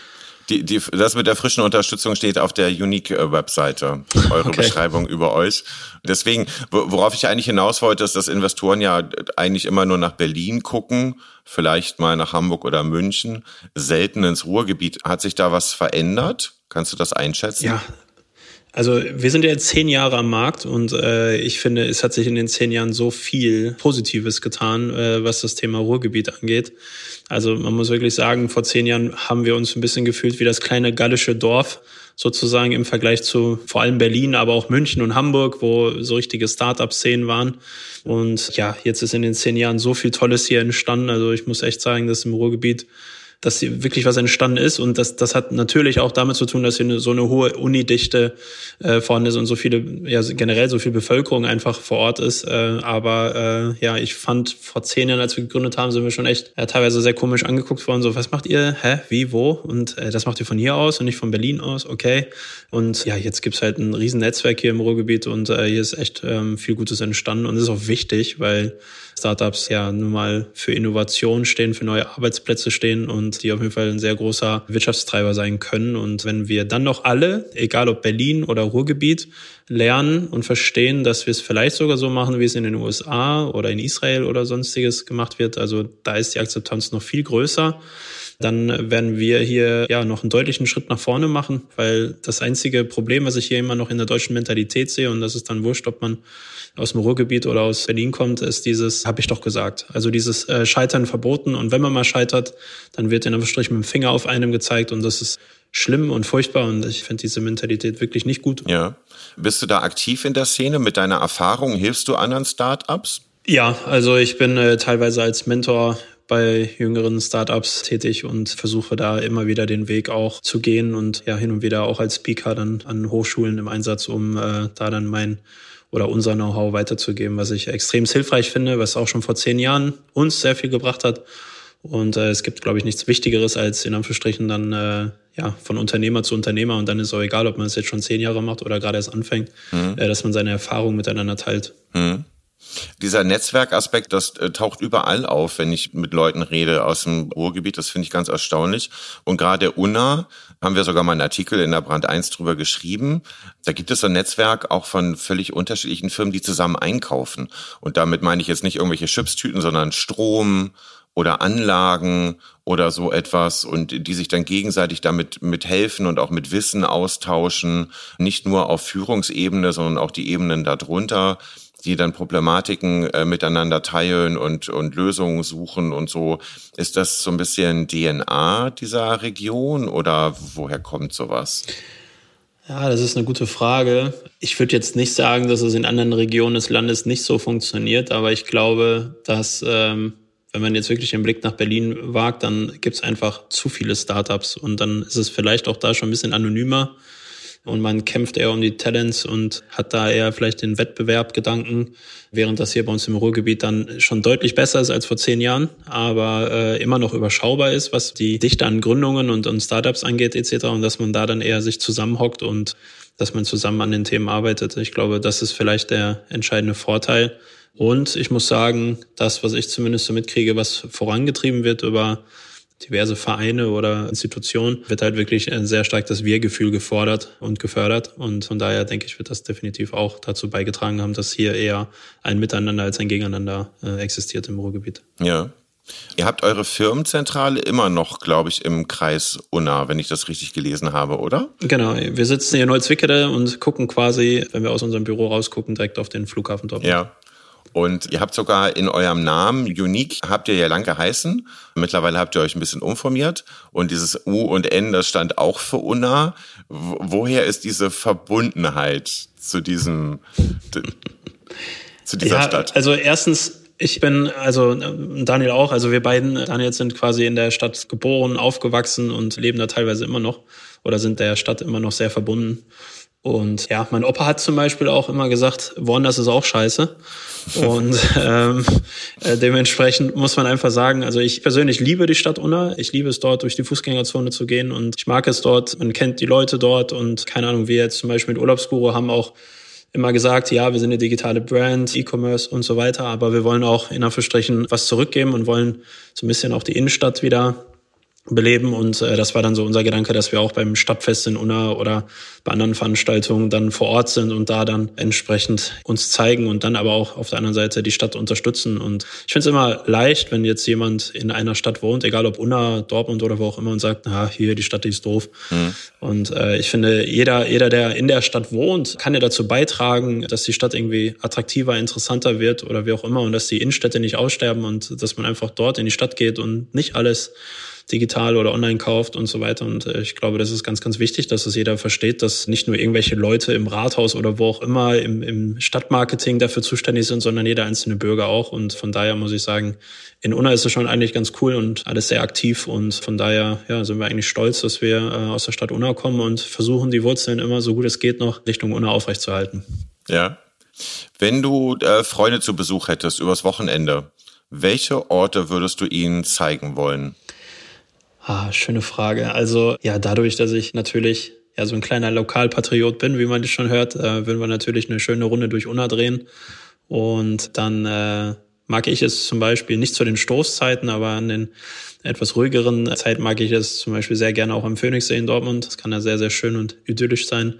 Die, die, das mit der frischen Unterstützung steht auf der Unique-Webseite, eure okay. Beschreibung über euch. Deswegen, worauf ich eigentlich hinaus wollte, ist, dass Investoren ja eigentlich immer nur nach Berlin gucken, vielleicht mal nach Hamburg oder München, selten ins Ruhrgebiet. Hat sich da was verändert? Kannst du das einschätzen? Ja, also wir sind ja jetzt zehn Jahre am Markt und äh, ich finde, es hat sich in den zehn Jahren so viel Positives getan, äh, was das Thema Ruhrgebiet angeht. Also man muss wirklich sagen, vor zehn Jahren haben wir uns ein bisschen gefühlt wie das kleine gallische Dorf sozusagen im Vergleich zu vor allem Berlin, aber auch München und Hamburg, wo so richtige Start-up-Szenen waren. Und ja, jetzt ist in den zehn Jahren so viel Tolles hier entstanden. Also ich muss echt sagen, dass im Ruhrgebiet dass hier wirklich was entstanden ist. Und das, das hat natürlich auch damit zu tun, dass hier so eine hohe Unidichte äh, vorhanden ist und so viele, ja generell so viel Bevölkerung einfach vor Ort ist. Äh, aber äh, ja, ich fand vor zehn Jahren, als wir gegründet haben, sind wir schon echt ja, teilweise sehr komisch angeguckt worden. So, was macht ihr? Hä? Wie? Wo? Und äh, das macht ihr von hier aus und nicht von Berlin aus? Okay. Und ja, jetzt gibt's halt ein riesen Netzwerk hier im Ruhrgebiet und äh, hier ist echt ähm, viel Gutes entstanden und ist auch wichtig, weil Startups ja nun mal für Innovation stehen, für neue Arbeitsplätze stehen und die auf jeden Fall ein sehr großer Wirtschaftstreiber sein können. Und wenn wir dann noch alle, egal ob Berlin oder Ruhrgebiet, lernen und verstehen, dass wir es vielleicht sogar so machen, wie es in den USA oder in Israel oder sonstiges gemacht wird, also da ist die Akzeptanz noch viel größer dann werden wir hier ja noch einen deutlichen Schritt nach vorne machen, weil das einzige Problem, was ich hier immer noch in der deutschen Mentalität sehe, und das ist dann wurscht, ob man aus dem Ruhrgebiet oder aus Berlin kommt, ist dieses, habe ich doch gesagt. Also dieses äh, Scheitern verboten und wenn man mal scheitert, dann wird in einem Strich mit dem Finger auf einem gezeigt und das ist schlimm und furchtbar und ich finde diese Mentalität wirklich nicht gut. Ja. Bist du da aktiv in der Szene mit deiner Erfahrung? Hilfst du anderen Startups? Ja, also ich bin äh, teilweise als Mentor bei jüngeren Startups tätig und versuche da immer wieder den Weg auch zu gehen und ja hin und wieder auch als Speaker dann an Hochschulen im Einsatz, um äh, da dann mein oder unser Know-how weiterzugeben, was ich extrem hilfreich finde, was auch schon vor zehn Jahren uns sehr viel gebracht hat. Und äh, es gibt, glaube ich, nichts Wichtigeres, als in Anführungsstrichen dann äh, ja von Unternehmer zu Unternehmer und dann ist auch egal, ob man es jetzt schon zehn Jahre macht oder gerade erst anfängt, mhm. äh, dass man seine Erfahrungen miteinander teilt. Mhm. Dieser Netzwerkaspekt, das äh, taucht überall auf, wenn ich mit Leuten rede aus dem Ruhrgebiet. Das finde ich ganz erstaunlich. Und gerade UNA haben wir sogar mal einen Artikel in der Brand 1 drüber geschrieben. Da gibt es ein Netzwerk auch von völlig unterschiedlichen Firmen, die zusammen einkaufen. Und damit meine ich jetzt nicht irgendwelche Chipstüten, sondern Strom oder Anlagen oder so etwas und die sich dann gegenseitig damit mit helfen und auch mit Wissen austauschen, nicht nur auf Führungsebene, sondern auch die Ebenen darunter die dann Problematiken äh, miteinander teilen und, und Lösungen suchen und so. Ist das so ein bisschen DNA dieser Region oder woher kommt sowas? Ja, das ist eine gute Frage. Ich würde jetzt nicht sagen, dass es in anderen Regionen des Landes nicht so funktioniert, aber ich glaube, dass ähm, wenn man jetzt wirklich den Blick nach Berlin wagt, dann gibt es einfach zu viele Startups und dann ist es vielleicht auch da schon ein bisschen anonymer und man kämpft eher um die Talents und hat da eher vielleicht den Wettbewerbgedanken, während das hier bei uns im Ruhrgebiet dann schon deutlich besser ist als vor zehn Jahren, aber äh, immer noch überschaubar ist, was die Dichte an Gründungen und, und Startups angeht etc. und dass man da dann eher sich zusammenhockt und dass man zusammen an den Themen arbeitet. Ich glaube, das ist vielleicht der entscheidende Vorteil. Und ich muss sagen, das, was ich zumindest so mitkriege, was vorangetrieben wird über diverse Vereine oder Institutionen, wird halt wirklich sehr stark das Wir-Gefühl gefordert und gefördert. Und von daher denke ich, wird das definitiv auch dazu beigetragen haben, dass hier eher ein Miteinander als ein Gegeneinander äh, existiert im Ruhrgebiet. Ja. Ihr habt eure Firmenzentrale immer noch, glaube ich, im Kreis Unna, wenn ich das richtig gelesen habe, oder? Genau, wir sitzen hier in Neuzwickede und gucken quasi, wenn wir aus unserem Büro rausgucken, direkt auf den Flughafen Dortmund. Ja. Und ihr habt sogar in eurem Namen Unique habt ihr ja lang geheißen. Mittlerweile habt ihr euch ein bisschen umformiert. Und dieses U und N, das stand auch für Unna. Woher ist diese Verbundenheit zu diesem, zu dieser ja, Stadt? Also erstens, ich bin, also Daniel auch, also wir beiden, Daniel sind quasi in der Stadt geboren, aufgewachsen und leben da teilweise immer noch oder sind der Stadt immer noch sehr verbunden. Und ja, mein Opa hat zum Beispiel auch immer gesagt, Woanders ist auch scheiße. Und *laughs* ähm, äh, dementsprechend muss man einfach sagen, also ich persönlich liebe die Stadt Unna. Ich liebe es dort, durch die Fußgängerzone zu gehen und ich mag es dort. Man kennt die Leute dort und keine Ahnung, wir jetzt zum Beispiel mit Urlaubsguru haben auch immer gesagt, ja, wir sind eine digitale Brand, E-Commerce und so weiter, aber wir wollen auch in Anführungsstrichen was zurückgeben und wollen so ein bisschen auch die Innenstadt wieder beleben. Und äh, das war dann so unser Gedanke, dass wir auch beim Stadtfest in Unna oder bei anderen Veranstaltungen dann vor Ort sind und da dann entsprechend uns zeigen und dann aber auch auf der anderen Seite die Stadt unterstützen. Und ich finde es immer leicht, wenn jetzt jemand in einer Stadt wohnt, egal ob Unna, Dortmund oder wo auch immer, und sagt, na, hier, die Stadt, die ist doof. Mhm. Und äh, ich finde, jeder, jeder, der in der Stadt wohnt, kann ja dazu beitragen, dass die Stadt irgendwie attraktiver, interessanter wird oder wie auch immer und dass die Innenstädte nicht aussterben und dass man einfach dort in die Stadt geht und nicht alles digital oder online kauft und so weiter. Und äh, ich glaube, das ist ganz, ganz wichtig, dass es jeder versteht, dass nicht nur irgendwelche Leute im Rathaus oder wo auch immer im, im Stadtmarketing dafür zuständig sind, sondern jeder einzelne Bürger auch. Und von daher muss ich sagen, in Unna ist es schon eigentlich ganz cool und alles sehr aktiv. Und von daher ja, sind wir eigentlich stolz, dass wir äh, aus der Stadt Unna kommen und versuchen, die Wurzeln immer so gut es geht noch Richtung Unna aufrechtzuerhalten. Ja. Wenn du äh, Freunde zu Besuch hättest übers Wochenende, welche Orte würdest du ihnen zeigen wollen? Ah, schöne Frage. Also ja, dadurch, dass ich natürlich ja so ein kleiner Lokalpatriot bin, wie man das schon hört, äh, würden wir natürlich eine schöne Runde durch Unna drehen. Und dann äh, mag ich es zum Beispiel nicht zu den Stoßzeiten, aber an den etwas ruhigeren Zeiten mag ich es zum Beispiel sehr gerne auch am Phoenixsee in Dortmund. Das kann ja sehr, sehr schön und idyllisch sein.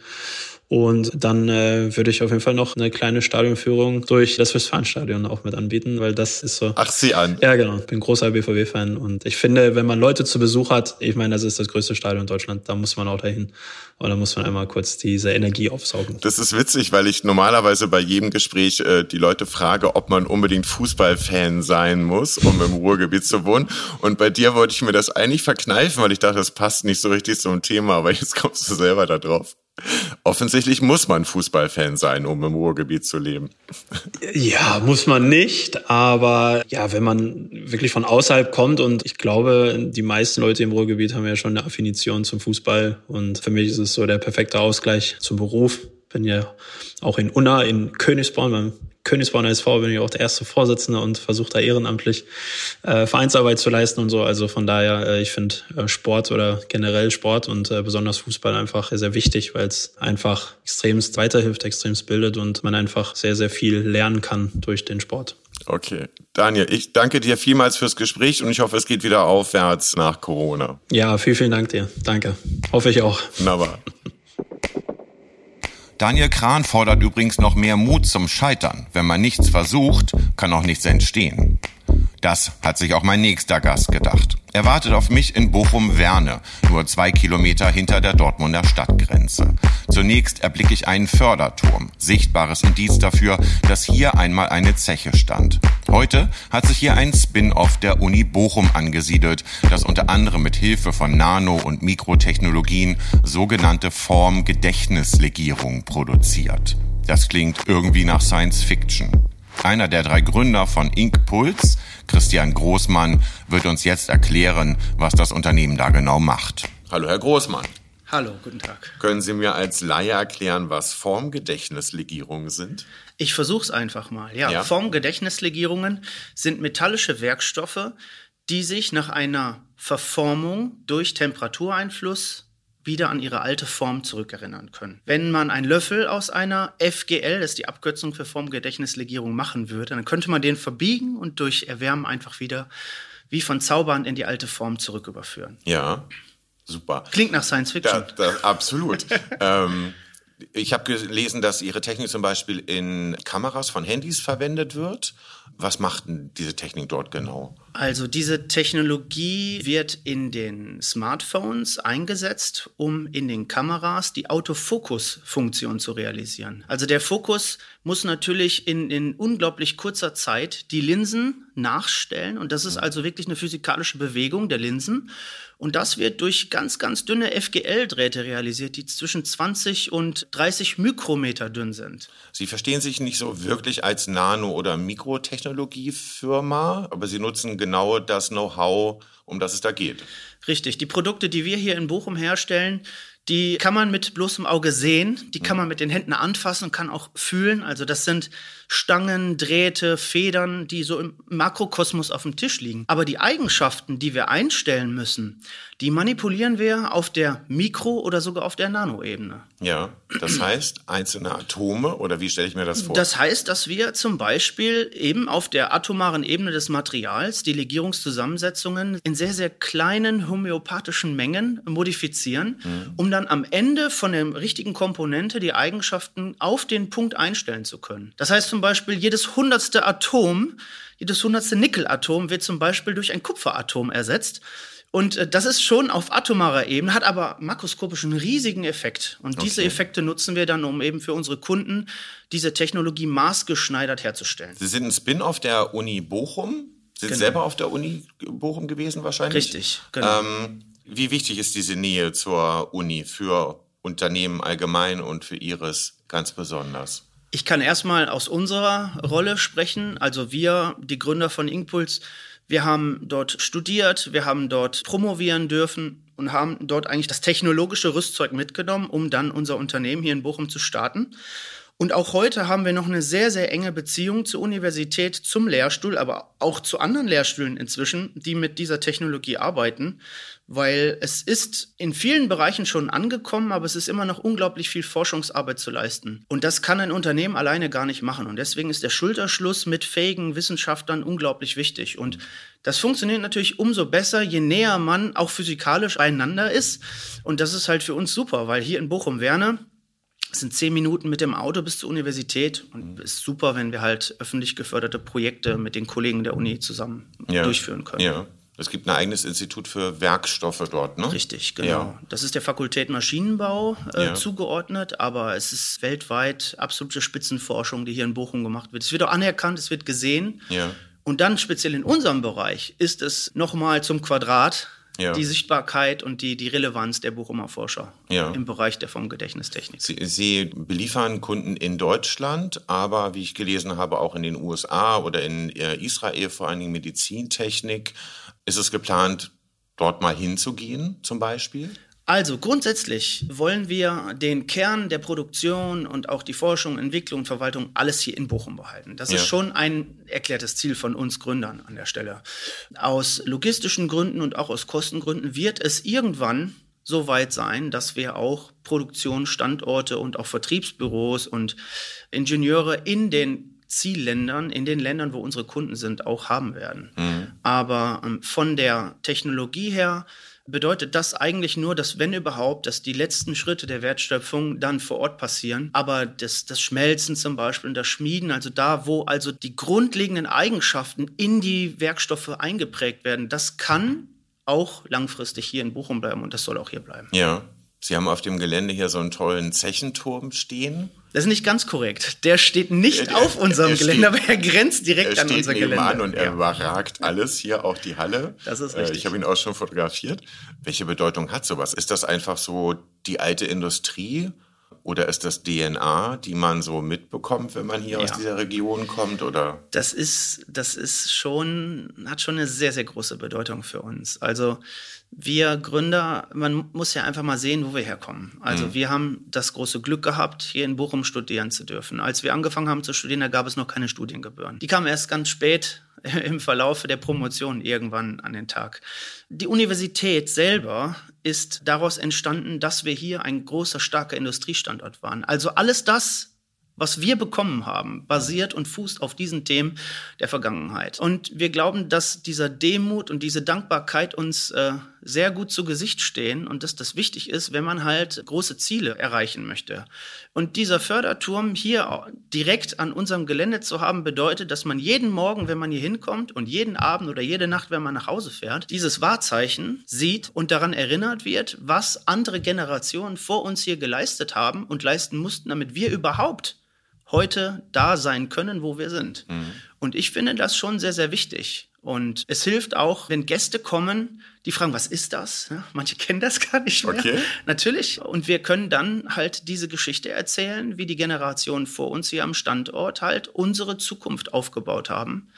Und dann äh, würde ich auf jeden Fall noch eine kleine Stadionführung durch das Westfalenstadion auch mit anbieten, weil das ist so. Ach, sie an. Ja, genau. Ich bin großer BVB-Fan und ich finde, wenn man Leute zu Besuch hat, ich meine, das ist das größte Stadion in Deutschland, da muss man auch dahin. Und da muss man einmal kurz diese Energie aufsaugen. Das ist witzig, weil ich normalerweise bei jedem Gespräch äh, die Leute frage, ob man unbedingt Fußballfan sein muss, um im Ruhrgebiet zu wohnen. Und bei dir wollte ich mir das eigentlich verkneifen, weil ich dachte, das passt nicht so richtig zum Thema, aber jetzt kommst du selber da drauf. Offensichtlich muss man Fußballfan sein, um im Ruhrgebiet zu leben. Ja, muss man nicht. Aber ja, wenn man wirklich von außerhalb kommt und ich glaube, die meisten Leute im Ruhrgebiet haben ja schon eine Affinition zum Fußball. Und für mich ist es so der perfekte Ausgleich zum Beruf. Bin ja auch in Unna, in Königsborn beim Königsborn SV bin ich auch der erste Vorsitzende und versuche da ehrenamtlich äh, Vereinsarbeit zu leisten und so. Also von daher, äh, ich finde äh, Sport oder generell Sport und äh, besonders Fußball einfach sehr wichtig, weil es einfach extremst weiterhilft, extremst bildet und man einfach sehr, sehr viel lernen kann durch den Sport. Okay. Daniel, ich danke dir vielmals fürs Gespräch und ich hoffe, es geht wieder aufwärts nach Corona. Ja, vielen, vielen Dank dir. Danke. Hoffe ich auch. Wunderbar. Daniel Kran fordert übrigens noch mehr Mut zum Scheitern. Wenn man nichts versucht, kann auch nichts entstehen. Das hat sich auch mein nächster Gast gedacht. Er wartet auf mich in Bochum-Werne, nur zwei Kilometer hinter der Dortmunder Stadtgrenze. Zunächst erblicke ich einen Förderturm, sichtbares Indiz dafür, dass hier einmal eine Zeche stand. Heute hat sich hier ein Spin-off der Uni Bochum angesiedelt, das unter anderem mit Hilfe von Nano- und Mikrotechnologien sogenannte Formgedächtnislegierung produziert. Das klingt irgendwie nach Science Fiction. Einer der drei Gründer von Inkpuls, Christian Großmann, wird uns jetzt erklären, was das Unternehmen da genau macht. Hallo, Herr Großmann. Hallo, guten Tag. Können Sie mir als Laie erklären, was Formgedächtnislegierungen sind? Ich versuche es einfach mal. Ja, Ja. Formgedächtnislegierungen sind metallische Werkstoffe, die sich nach einer Verformung durch Temperatureinfluss wieder an ihre alte Form zurückerinnern können. Wenn man einen Löffel aus einer FGL, das ist die Abkürzung für Formgedächtnislegierung, machen würde, dann könnte man den verbiegen und durch Erwärmen einfach wieder wie von Zaubern in die alte Form zurücküberführen. Ja, super. Klingt nach Science Fiction. Da, da, absolut. *laughs* ähm, ich habe gelesen, dass Ihre Technik zum Beispiel in Kameras von Handys verwendet wird. Was macht denn diese Technik dort genau? Also diese Technologie wird in den Smartphones eingesetzt, um in den Kameras die Autofokus-Funktion zu realisieren. Also der Fokus muss natürlich in, in unglaublich kurzer Zeit die Linsen nachstellen und das ist also wirklich eine physikalische Bewegung der Linsen. Und das wird durch ganz, ganz dünne FGL-Drähte realisiert, die zwischen 20 und 30 Mikrometer dünn sind. Sie verstehen sich nicht so wirklich als Nano- oder Mikrotechnologiefirma, aber Sie nutzen genau das Know-how, um das es da geht. Richtig. Die Produkte, die wir hier in Bochum herstellen, die kann man mit bloßem Auge sehen, die kann man mit den Händen anfassen und kann auch fühlen. Also das sind Stangen, Drähte, Federn, die so im Makrokosmos auf dem Tisch liegen. Aber die Eigenschaften, die wir einstellen müssen, die manipulieren wir auf der Mikro- oder sogar auf der Nanoebene. Ja, das heißt einzelne Atome oder wie stelle ich mir das vor? Das heißt, dass wir zum Beispiel eben auf der atomaren Ebene des Materials die Legierungszusammensetzungen in sehr, sehr kleinen homöopathischen Mengen modifizieren, um dann am Ende von der richtigen Komponente die Eigenschaften auf den Punkt einstellen zu können. Das heißt zum Beispiel, jedes hundertste Atom, jedes hundertste Nickelatom wird zum Beispiel durch ein Kupferatom ersetzt. Und äh, das ist schon auf atomarer Ebene, hat aber makroskopisch einen riesigen Effekt. Und diese Okay. Effekte nutzen wir dann, um eben für unsere Kunden diese Technologie maßgeschneidert herzustellen. Sie sind ein Spin-off der Uni Bochum. Sind Genau. selber auf der Uni Bochum gewesen wahrscheinlich? Richtig, genau. Ähm, wie wichtig ist diese Nähe zur Uni für Unternehmen allgemein und für Ihres ganz besonders? Ich kann erstmal aus unserer Rolle sprechen. Also wir, die Gründer von Inkpuls, wir haben dort studiert, wir haben dort promovieren dürfen und haben dort eigentlich das technologische Rüstzeug mitgenommen, um dann unser Unternehmen hier in Bochum zu starten. Und auch heute haben wir noch eine sehr, sehr enge Beziehung zur Universität, zum Lehrstuhl, aber auch zu anderen Lehrstühlen inzwischen, die mit dieser Technologie arbeiten, weil es ist in vielen Bereichen schon angekommen, aber es ist immer noch unglaublich viel Forschungsarbeit zu leisten. Und das kann ein Unternehmen alleine gar nicht machen. Und deswegen ist der Schulterschluss mit fähigen Wissenschaftlern unglaublich wichtig. Und das funktioniert natürlich umso besser, je näher man auch physikalisch beieinander ist. Und das ist halt für uns super, weil hier in Bochum-Werne es sind zehn Minuten mit dem Auto bis zur Universität und es ist super, wenn wir halt öffentlich geförderte Projekte mit den Kollegen der Uni zusammen durchführen können. Ja. Es gibt ein eigenes Institut für Werkstoffe dort, ne? Richtig, genau. Ja. Das ist der Fakultät Maschinenbau äh, Ja. zugeordnet, aber es ist weltweit absolute Spitzenforschung, die hier in Bochum gemacht wird. Es wird auch anerkannt, es wird gesehen. Ja. Und dann speziell in unserem Bereich ist es nochmal zum Quadrat Ja. die Sichtbarkeit und die, die Relevanz der Bochumer Forscher Ja. im Bereich der Formgedächtnistechnik. Sie, Sie beliefern Kunden in Deutschland, aber wie ich gelesen habe, auch in den USA oder in äh, Israel, vor allen Dingen Medizintechnik. Ist es geplant, dort mal hinzugehen, zum Beispiel? Also grundsätzlich wollen wir den Kern der Produktion und auch die Forschung, Entwicklung, Verwaltung alles hier in Bochum behalten. Das Ja. ist schon ein erklärtes Ziel von uns Gründern an der Stelle. Aus logistischen Gründen und auch aus Kostengründen wird es irgendwann so weit sein, dass wir auch Produktionsstandorte und auch Vertriebsbüros und Ingenieure in den Zielländern, in den Ländern, wo unsere Kunden sind, auch haben werden. Aber ähm, von der Technologie her bedeutet das eigentlich nur, dass wenn überhaupt, dass die letzten Schritte der Wertschöpfung dann vor Ort passieren. Aber das, das Schmelzen zum Beispiel und das Schmieden, also da, wo also die grundlegenden Eigenschaften in die Werkstoffe eingeprägt werden, das kann auch langfristig hier in Bochum bleiben und das soll auch hier bleiben. Ja. Sie haben auf dem Gelände hier so einen tollen Zechenturm stehen. Das ist nicht ganz korrekt. Der steht nicht der, auf unserem Gelände, aber er grenzt direkt er an unser Gelände. An und er ja. überragt alles hier, auch die Halle. Das ist richtig. Ich habe ihn auch schon fotografiert. Welche Bedeutung hat sowas? Ist das einfach so die alte Industrie? Oder ist das DNA, die man so mitbekommt, wenn man hier ja. aus dieser Region kommt? Oder? Das ist, das ist schon, hat schon eine sehr, sehr große Bedeutung für uns. Also wir Gründer, man muss ja einfach mal sehen, wo wir herkommen. Also mhm. wir haben das große Glück gehabt, hier in Bochum studieren zu dürfen. Als wir angefangen haben zu studieren, da gab es noch keine Studiengebühren. Die kamen erst ganz spät *laughs* im Verlauf der Promotion irgendwann an den Tag. Die Universität selber ist daraus entstanden, dass wir hier ein großer, starker Industriestandort waren. Also alles das, was wir bekommen haben, basiert und fußt auf diesen Themen der Vergangenheit. Und wir glauben, dass dieser Demut und diese Dankbarkeit uns äh, sehr gut zu Gesicht stehen und dass das wichtig ist, wenn man halt große Ziele erreichen möchte. Und dieser Förderturm hier direkt an unserem Gelände zu haben, bedeutet, dass man jeden Morgen, wenn man hier hinkommt und jeden Abend oder jede Nacht, wenn man nach Hause fährt, dieses Wahrzeichen sieht und daran erinnert wird, was andere Generationen vor uns hier geleistet haben und leisten mussten, damit wir überhaupt heute da sein können, wo wir sind. Mhm. Und ich finde das schon sehr, sehr wichtig. Und es hilft auch, wenn Gäste kommen, die fragen, was ist das? Ja, manche *laughs* kennen das gar nicht mehr. Okay. Natürlich. Und wir können dann halt diese Geschichte erzählen, wie die Generationen vor uns hier am Standort halt unsere Zukunft aufgebaut haben.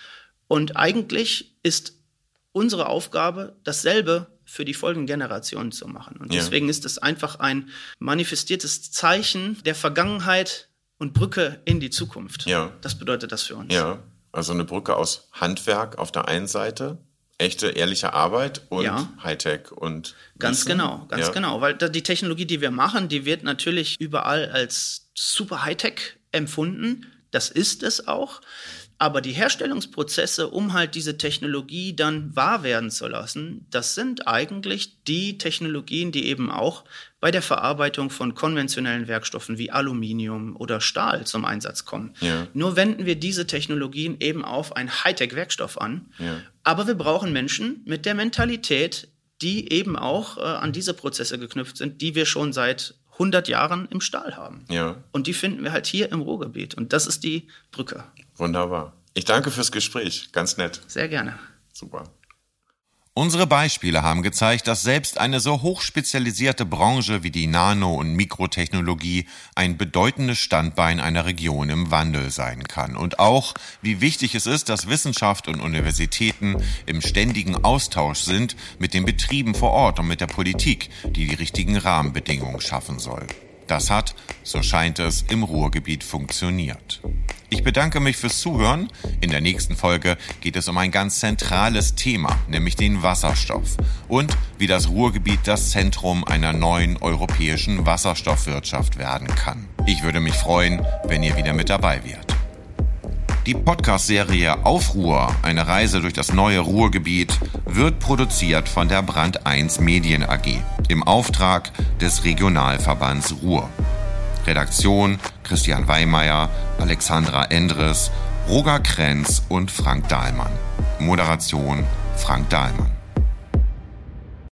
Und eigentlich ist unsere Aufgabe dasselbe für die folgenden Generationen zu machen. Und ja. deswegen ist es einfach ein manifestiertes Zeichen der Vergangenheit, und Brücke in die Zukunft. Ja. Das bedeutet das für uns. Ja, also eine Brücke aus Handwerk auf der einen Seite, echte, ehrliche Arbeit und ja. Hightech und ganz Wissen. genau, ganz ja. genau, weil die Technologie, die wir machen, die wird natürlich überall als super Hightech empfunden. Das ist es auch. Aber die Herstellungsprozesse, um halt diese Technologie dann wahr werden zu lassen, das sind eigentlich die Technologien, die eben auch bei der Verarbeitung von konventionellen Werkstoffen wie Aluminium oder Stahl zum Einsatz kommen. Ja. Nur wenden wir diese Technologien eben auf einen Hightech-Werkstoff an. Ja. Aber wir brauchen Menschen mit der Mentalität, die eben auch äh, an diese Prozesse geknüpft sind, die wir schon seit 100 Jahren im Stahl haben. Ja. Und die finden wir halt hier im Ruhrgebiet. Und das ist die Brücke. Wunderbar. Ich danke fürs Gespräch. Ganz nett. Sehr gerne. Super. Unsere Beispiele haben gezeigt, dass selbst eine so hochspezialisierte Branche wie die Nano- und Mikrotechnologie ein bedeutendes Standbein einer Region im Wandel sein kann. Und auch, wie wichtig es ist, dass Wissenschaft und Universitäten im ständigen Austausch sind mit den Betrieben vor Ort und mit der Politik, die die richtigen Rahmenbedingungen schaffen soll. Das hat, so scheint es, im Ruhrgebiet funktioniert. Ich bedanke mich fürs Zuhören. In der nächsten Folge geht es um ein ganz zentrales Thema, nämlich den Wasserstoff und wie das Ruhrgebiet das Zentrum einer neuen europäischen Wasserstoffwirtschaft werden kann. Ich würde mich freuen, wenn ihr wieder mit dabei wärt. Die Podcast-Serie Aufruhr, eine Reise durch das neue Ruhrgebiet, wird produziert von der Brand 1 Medien AG im Auftrag des Regionalverbands Ruhr. Redaktion Christian Weimeyer, Alexandra Endres, Roger Krenz und Frank Dahlmann. Moderation Frank Dahlmann.